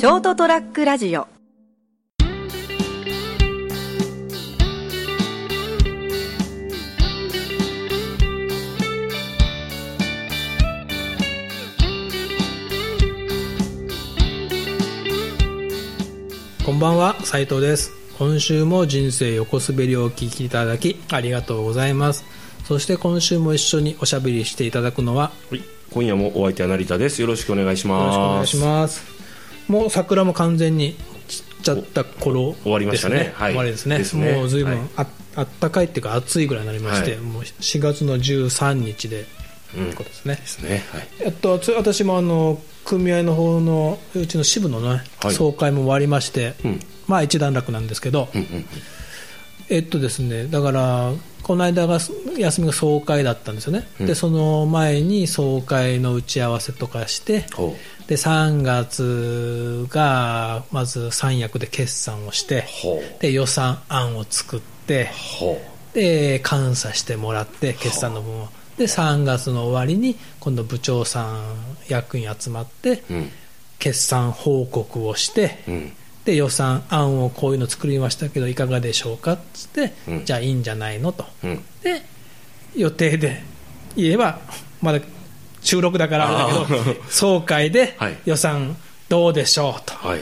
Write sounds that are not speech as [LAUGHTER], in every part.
ショートトラックラジオこんばんは斉藤です今週も人生横滑りをお聞きいただきありがとうございますそして今週も一緒におしゃべりしていただくのははい、今夜もお相手は成田です。よろしくお願いしよろしくお願います。しますもう桜も完全に散っちゃった頃終わりましたね。はい。終わりですね。ね。もう随分はい。あ,、あったかいっていうか暑いぐらいになりまして、はい。もう4月の13日でとうんとですね、ですね。はい。えっと、つ私もあの組合の方のうちの支部の、ねはい。総会も終わりまして、うん。まあ一段落なんですけど、うんうんえっとですね、だから、この間が休みが総会だったんですよね、うん。でその前に総会の打ち合わせとかして、ほで3月がまず三役で決算をして。で予算案を作って、ほで監査してもらって、決算の分を、で3月の終わりに、今度、部長さん、役員集まって。決算報告をして、うん。で予算案をこういうの作りましたけどいかがでしょうかっつって、うんじゃあいいんじゃないのとうん。で予定で言えばまだ収録だからあれだけあど総会ではい。予算どうでしょうと。はい。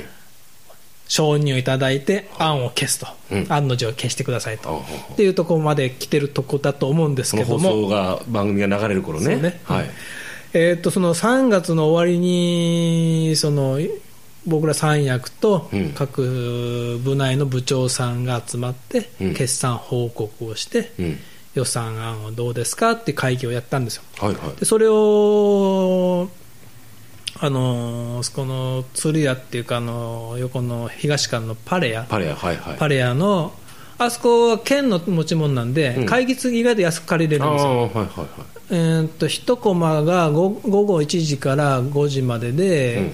承認をいただいて案を消すと、うん。案の字を消してくださいと、っていうところまで来てるとこだと思うんですその放けども送が、番組が流れる頃ね。ね。はい。えー、とその3月の終わりにその僕ら三役とうん。各部内の部長さんが集まってうん。決算報告をしてうん。予算案はどうですかって会議をやったんですよはいはい。でそれをあのそこの鶴屋っていうかあの横の東館のパレアパレア、はいはい。パレアのあそこは県の持ち物なんで、うん会議室意外と安く借りれるんですよはいはいはい。えーっと1コマが午午後1時から5時までで、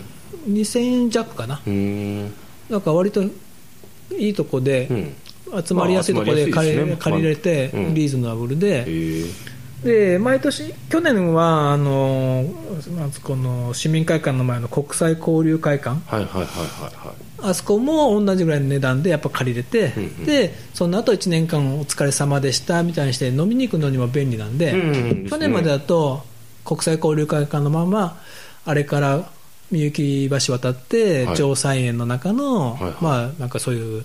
2000円弱かな。なんか割といいとこで、うん。集まりやすいところでまあ借り,、集まりやすいですね。借りれて、うん。リーズナブルへで、え。で毎年、去年はあのこの市民会館の前の国際交流会館。あそこも同じぐらいの値段でやっぱ借りれて、うんうん。でその後1年間お疲れ様でしたみたいにして飲みに行くのにも便利なんで、うん去年までだと国際交流会館のままあれからみゆき橋渡ってはい。城西園の中の、まあなんかそういう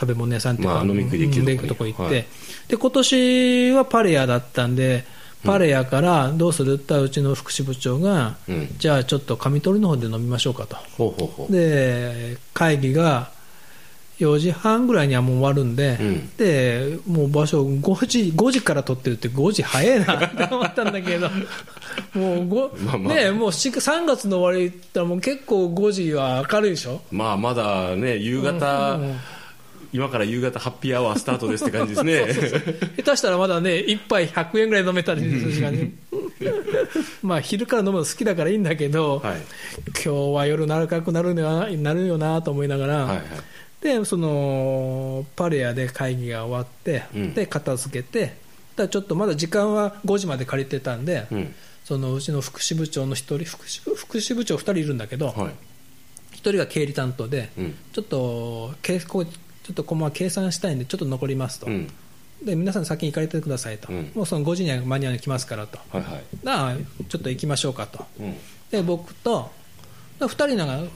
食べ物屋さんっていうか、まあ飲み食いできるうんとこ行って、はい。で今年はパレアだったんでパレアからどうする？ってうちの福祉部長が、うん。じゃあちょっと上取りの方で飲みましょうかと。ほうほうほう。で会議が4時半ぐらいにはもう終わるんで,、うん。でもう場所5時 ,5 時から取ってるって5時早いなって思ったんだけど [LAUGHS] もうご、まあまあ。ね、もう4 3月の終わりったらもう結構5時は明るいでしょ？まあまだね、夕方、うん今から夕方ハッピーアワースタートですって感じですね。[LAUGHS] 下手したらまだね1杯100円ぐらい飲めたりする時間に [LAUGHS] まあ昼から飲むの好きだからいいんだけど、はい。今日は夜長くなるななるよなと思いながら、はいはい。でそのパレアで会議が終わって、うんで片付けてただちょっとまだ時間は5時まで借りてたんで、うん。そのうちの福祉部長の1人福祉部福祉部長2人いるんだけど、はい。1人が経理担当で、うん。ちょっと計こうちょっとコマ計算したいんでちょっと残りますと、うん。で皆さん先に行かれてくださいと、うん。もうその5時には間に合いに来ますからと。はいはい。だからちょっと行きましょうかと。うん。で僕と2人なんか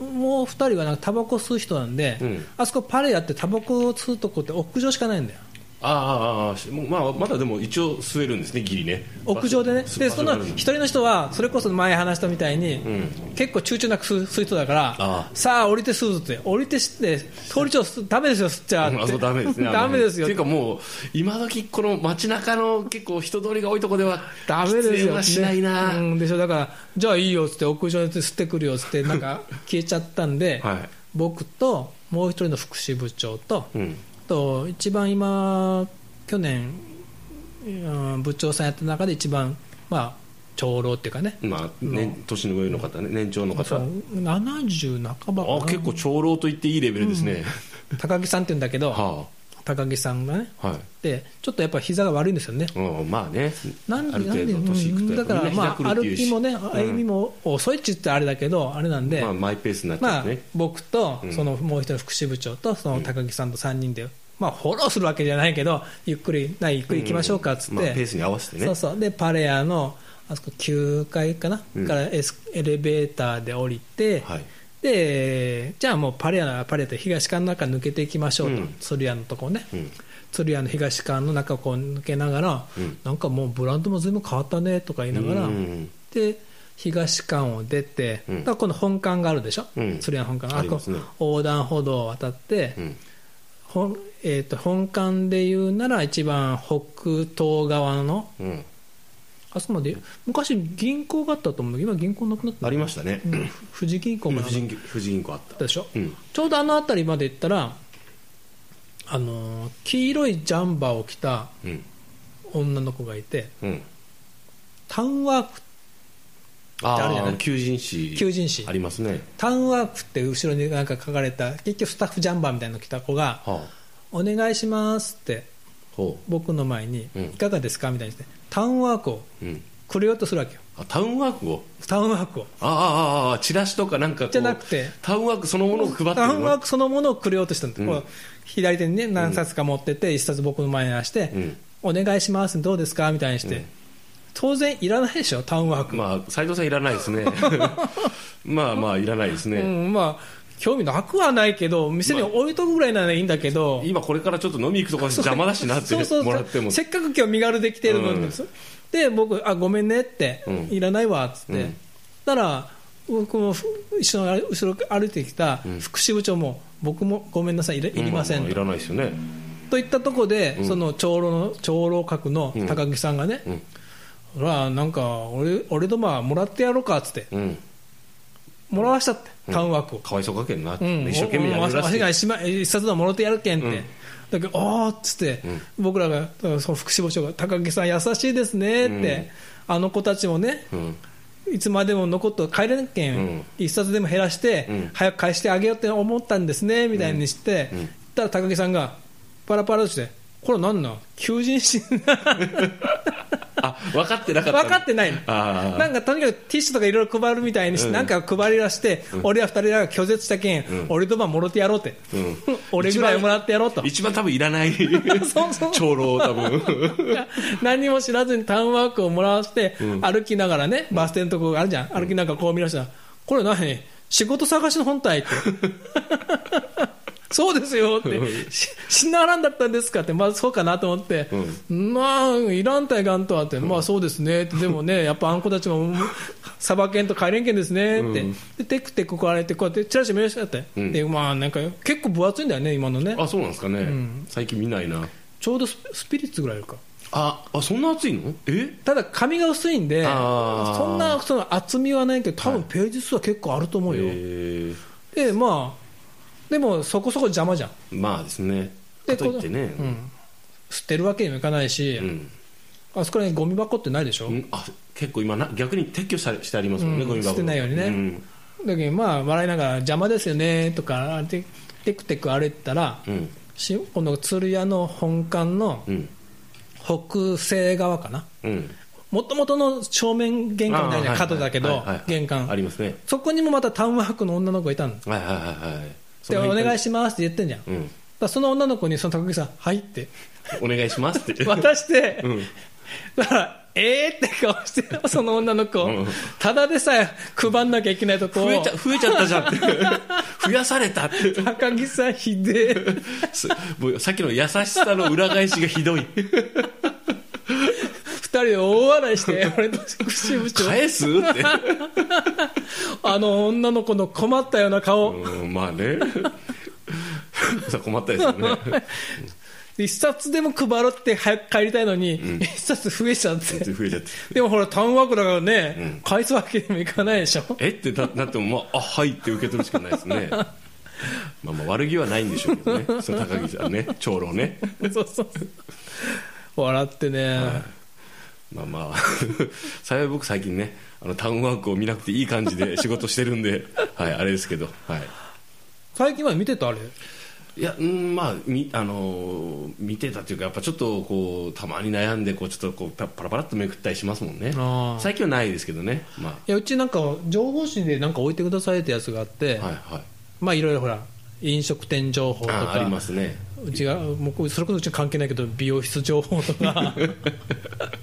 うもう2人はなんかタバコ吸う人なんで、うん。あそこパレやってタバコを吸うとこって屋上しかないんだよああああまあ、まだでも一応吸えるんですね、ギリね。屋上でねでその場所があるん1人の人はそれこそ前話したみたいに、うん。結構躊躇なく吸う吸う人だからさあ降りて吸うぞって降りて吸って通り長吸ダメですよ吸っちゃって [LAUGHS] あそうダメですね。ダメですよっていうかもう、今時この街中の結構人通りが多いところでは、ダメですよ、しないな。ねうん、でしょだからじゃあいいよっつって屋上で吸ってくるよっつってなんか [LAUGHS] 消えちゃったんで、はい。僕ともう一人の福祉部長とうん。と一番今去年、うん部長さんやった中で一番まあ長老っていうかね。まあ、ね、年の上の方ね、年長の方。そう。70半ばかな。あ結構長老と言っていいレベルですね。高木さんって言うんだけど、[LAUGHS] は高木さんがねはい。でちょっとやっぱ膝が悪いんですよね。うんまあね。なんある程度年いくとだから、まあ、歩きもね、歩歩みも遅いっちってあれだけど、あれなんで、まあマイペースになっちまあゃってね、僕とうん。そのもう一人の副支部長とその高木さんと3人で、まあ、フォローするわけじゃないけどゆっくりなゆっくり行きましょうかっつって、まあペースに合わせてね。そうそう。でパレアのあそこ9階かな、うん。からエスエレベーターで降りて、はいでじゃあもうパレアならパレアで東館の中抜けていきましょうと、うん。鶴屋のとこね、うん。鶴屋の東館の中をこう抜けながら、うん。なんかもうブランドも随分変わったねとか言いながら、うん。で東館を出て、うん。だこの本館があるでしょ、うん。鶴屋の本館あね。こ横断歩道を渡って、うん。本えー、と本館でいうなら一番北東側のうんあそこまで昔銀行があったと思う。けど今銀行なくなった。ありましたね。うん。富士銀行があっ富士銀富士銀行あった。たでしょ、うん。ちょうどあの辺りまで行ったらあのー黄色いジャンバーを着たうん。女の子がいてうん。タウンワークあるじゃない？ああ求人誌。求人誌。ありますね。タウンワークって後ろになんか書かれた結局スタッフジャンバーみたいなの着た子がは「お願いします」って僕の前にうん「いかがですか?」みたいにしてタウンワークをううん。くれようとするわけよ。あタウンワークを？タウンワークを。ああああああチラシとかなんかじゃなくてタウンワークそのものを配ってるタウンワーのクそのものをくれようとしたんです、うん。左手にね何冊か持ってて一冊僕の前に出して、うん。お願いしますどうですかみたいにして、うん。当然いらないでしょタウンワーク、まあ斉藤さんいらないですね。[LAUGHS] まあまあいらないですね、うん、まあ興味なくはないけど店に置いとくぐらいならいいんだけど、今これからちょっと飲み行くとか邪魔だしなってせっかく今日身軽で来てるのに、うん。で僕あごめんねって、うん。いらないわっつって、うん。たら僕もふ一緒に後ろ歩いてきたうん。副支部長も、僕もごめんなさいいりません。いらないですよね。といったところで、うん。その長老の長老閣の高木さんがね、うん。ほらなんか俺俺とまあもらってやろうかっつって。うんもらわしたって、タウンワークを、かわいそうかけんな、うん、一生懸命やるらしい。わしが一冊のもろてやるけんって、うん。だけどああっつって、僕らがその副支部長が高木さん優しいですねって、あの子たちもねうん。いつまでも残って帰れなけん、うん。一冊でも減らして、うん。早く返してあげようって思ったんですねみたいにして、うん。言ったら高木さんがパラパラとしてこれなんなん？求人誌 [LAUGHS] あ分かってなかった分かってないの。なんかとにかくティッシュとかいろいろ配るみたいにして、うん。なんか配り出して、俺は二人が拒絶したけん、うん。俺とまあもろてやろうって、うん。[LAUGHS] 俺ぐらいもらってやろうと。一番多分いらない。[LAUGHS] そうそう。長老多分。[LAUGHS] 何も知らずにタウンワークをもらわせて、うん。歩きながらね、バス停のところがあるじゃん、歩きながらこう見ましたら、これ何？仕事探しの本体って。そうですよって、し死ならんだったんですかって、まあそうかなと思って、まあ、いらんたいがんとはって、まあそうですねって、でもね、[LAUGHS] やっぱあんこたちも、さばけんと帰れんけんですねって、うん。でテクテクこうやって、こうやってチラシ見ましたって、うん。でまあなんか結構分厚いんだよね、今のね、あそうなんですかね、ん。最近見ないな。ちょうどススピリッツぐらいか。ああそんな熱いの？え？ただ紙が薄いんでそんなその厚みはないけど多分ページ数は結構あると思うよ、えでまあでもそこそこ邪魔じゃん。まあですね。でかといってね。うん、捨てるわけにもいかないし、うん。あそこにゴミ箱ってないでしょ、うん。あ結構今な逆に撤去されしてありますもんね、うん。ゴミ箱。捨てないようにね。うん。だけどまあ笑いながら邪魔ですよねとかでテクテク歩いてたら、うん。しこの鶴屋の本館のうん。北西側かな？うん。もともとの正面玄関みたいなあー角だけど、はいはいはい玄関。ありますね。そこにもまたタウンワークの女の子がいたの。はいはいはいはい。そでお願いしますって言ってんじゃん、うん。らその女の子にその高木さん、はいって。お願いしますって。渡して、うん。だから、えーって顔して、その女の子、うん。ただでさえ配んなきゃいけないとこ。増えちゃ増えちゃったじゃんって。[LAUGHS] 増やされたって。高木さん、ひでえ、[LAUGHS] すもうさっきの優しさの裏返しがひどい。二人で大笑いして、[LAUGHS] 俺と串部長、返す？って、[LAUGHS] あの女の子の困ったような顔、うん、まあね。[LAUGHS] さ困ったですよね。一冊でも配るって早く帰りたいのに、一冊増えちゃって。増えちゃって。でもほら、タウンワークだからね、返すわけにもいかないでしょ。え？ってななっても、まあ、あはいって受け取るしかないですね。まあまあ悪気はないんでしょうけどね。その高木さんね長老ね。そうそう。笑ってね。まあまあ。[LAUGHS] 幸い僕最近ねあのタウンワークを見なくていい感じで仕事してるんで [LAUGHS] はいあれですけどはい。最近は見てたあれ？いいやうんまあみあのー見てたっていうかやっぱちょっとこうたまに悩んでこうちょっとこうパパラパラっとめくったりしますもんね。あー。最近はないですけどねまいやうちなんか情報誌でなんか置いてくださいってやつがあって、あはいはい。まあいろいろほら飲食店情報とか。あありますね。うちがもうそれこそうち関係ないけど美容室情報とか [LAUGHS]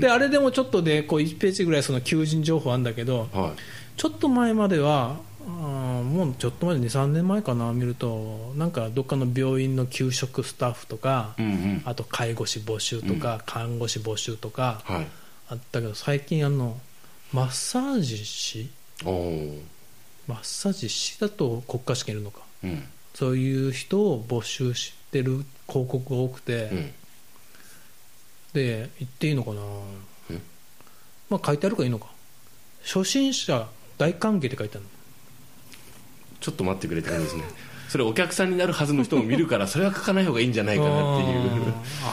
であれでもちょっとでこう1ページぐらいその求人情報あるんだけどはい。ちょっと前まではあーもうちょっと前で23年前かな見るとなんかどっかの病院の給食スタッフとか、うんうん。あと介護士募集とか、看護師募集とかはい。あったけど最近あのマッサージ師？マッサージ師だと国家試験いるのか。うん。そういう人を募集してる広告が多くて、うんで言っていいのかな、うんまあ書いてあるからいいのか。初心者大歓迎って書いてあるの。ちょっと待ってくれって感じですね。それお客さんになるはずの人も見るから [LAUGHS] それは書かない方がいいんじゃないかなっていう。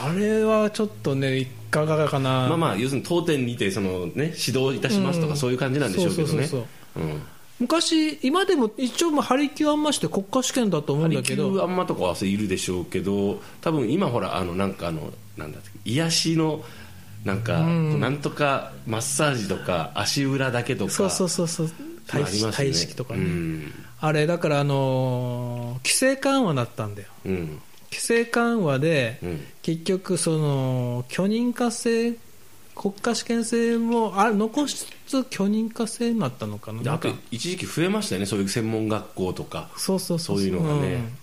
あれはちょっとねいかがかな。まあまあ要するに当店にてその、ね、指導いたしますとか、うん。そういう感じなんでしょうけどね昔今でも一応まあハリキューあんまして国家試験だと思うんハリキだけど。ューあんまとかはいるでしょうけど多分今ほらあのなんかあのなんだっけ癒しのなんか、うん。なんとかマッサージとか足裏だけとかそうそうそうそう。体式ね。体式とかね、うん。あれだからあのー規制緩和だったんだよ。うん。規制緩和で、うん。結局その許認可制国家試験制もあ残しつつ許認可制になったのかな？であと一時期増えましたよねそういう専門学校とか。そうそうそうそう。いうのがね。ん。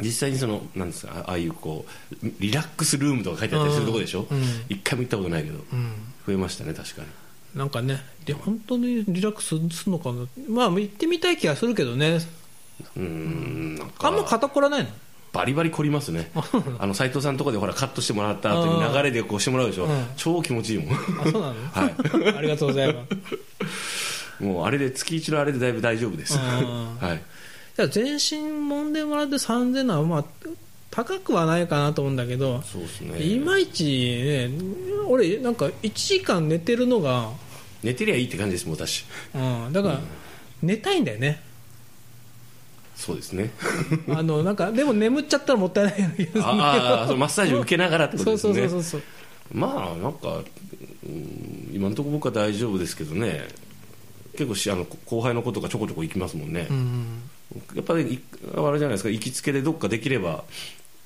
実際にそのなんですかあああいうこうリラックスルームとか書いてあったりするとこでしょ、うん。一回も行ったことないけど。うん。増えましたね確かに。なんかねで本当にリラックスするのかな？まあ行ってみたい気がするけどね。うーんあんま肩こらないの？バリバリ凝りますね。[LAUGHS] あの斉藤さんのとこでほらカットしてもらった後にうん。流れでこうしてもらうでしょ、うん。超気持ちいいもん。あそうなの？は [LAUGHS] ありがとうございます。もうあれで月一のあれでだいぶ大丈夫です、うん。[LAUGHS] はい。じゃあ全身揉んでもらって3000のはまあ高くはないかなと思うんだけどそうですね。いまいちね俺なんか1時間寝てるのが、寝てりゃいいって感じですもん私。うん、だから寝たいんだよねそうですね。[LAUGHS] あのなんかでも眠っちゃったらもったいないような気がするマッサージを受けながらってことそうですね。そうそうそうまあなんか、うん今のところ僕は大丈夫ですけどね。結構しあの後輩の子とかちょこちょこ行きますもんね、うんやっぱりいあれじゃないですか。行きつけでどっかできれば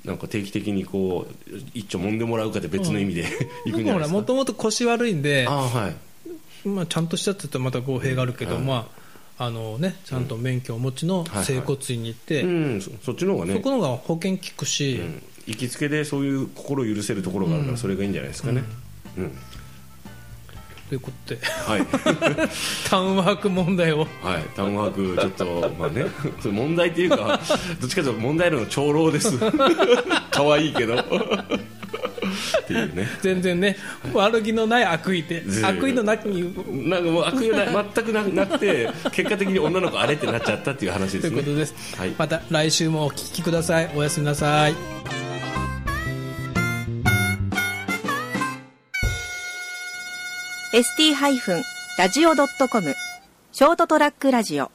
なんか定期的にこう一丁揉んでもらうかって別の意味で、[LAUGHS] 行くん僕もほらじゃないですか。もともと腰悪いんでああはい。まあ、ちゃんとしたって言ったらまた語弊があるけど、うん。まああのね、ちゃんと免許をお持ちの整骨院に行って、うんそそっちの方がね。そこの方が保険効くし、うん。行きつけでそういう心許せるところがあるからそれがいいんじゃないですかね、うん。ということではい、[LAUGHS] タウンワーク問題を。はい、タウンワークちょっとまあね問題っていうかどっちかというと問題の長老です。[LAUGHS] 可愛いけどっていうね。[LAUGHS] 全然ね。悪気のない悪意でず悪意のなきに。なんかもう悪意はな全くななくて結果的に女の子あれってなっちゃったっていう話ですね。ということです、はい。また来週もお聞きください。おやすみなさい。ー ST-radio.com ショートトラックラジオ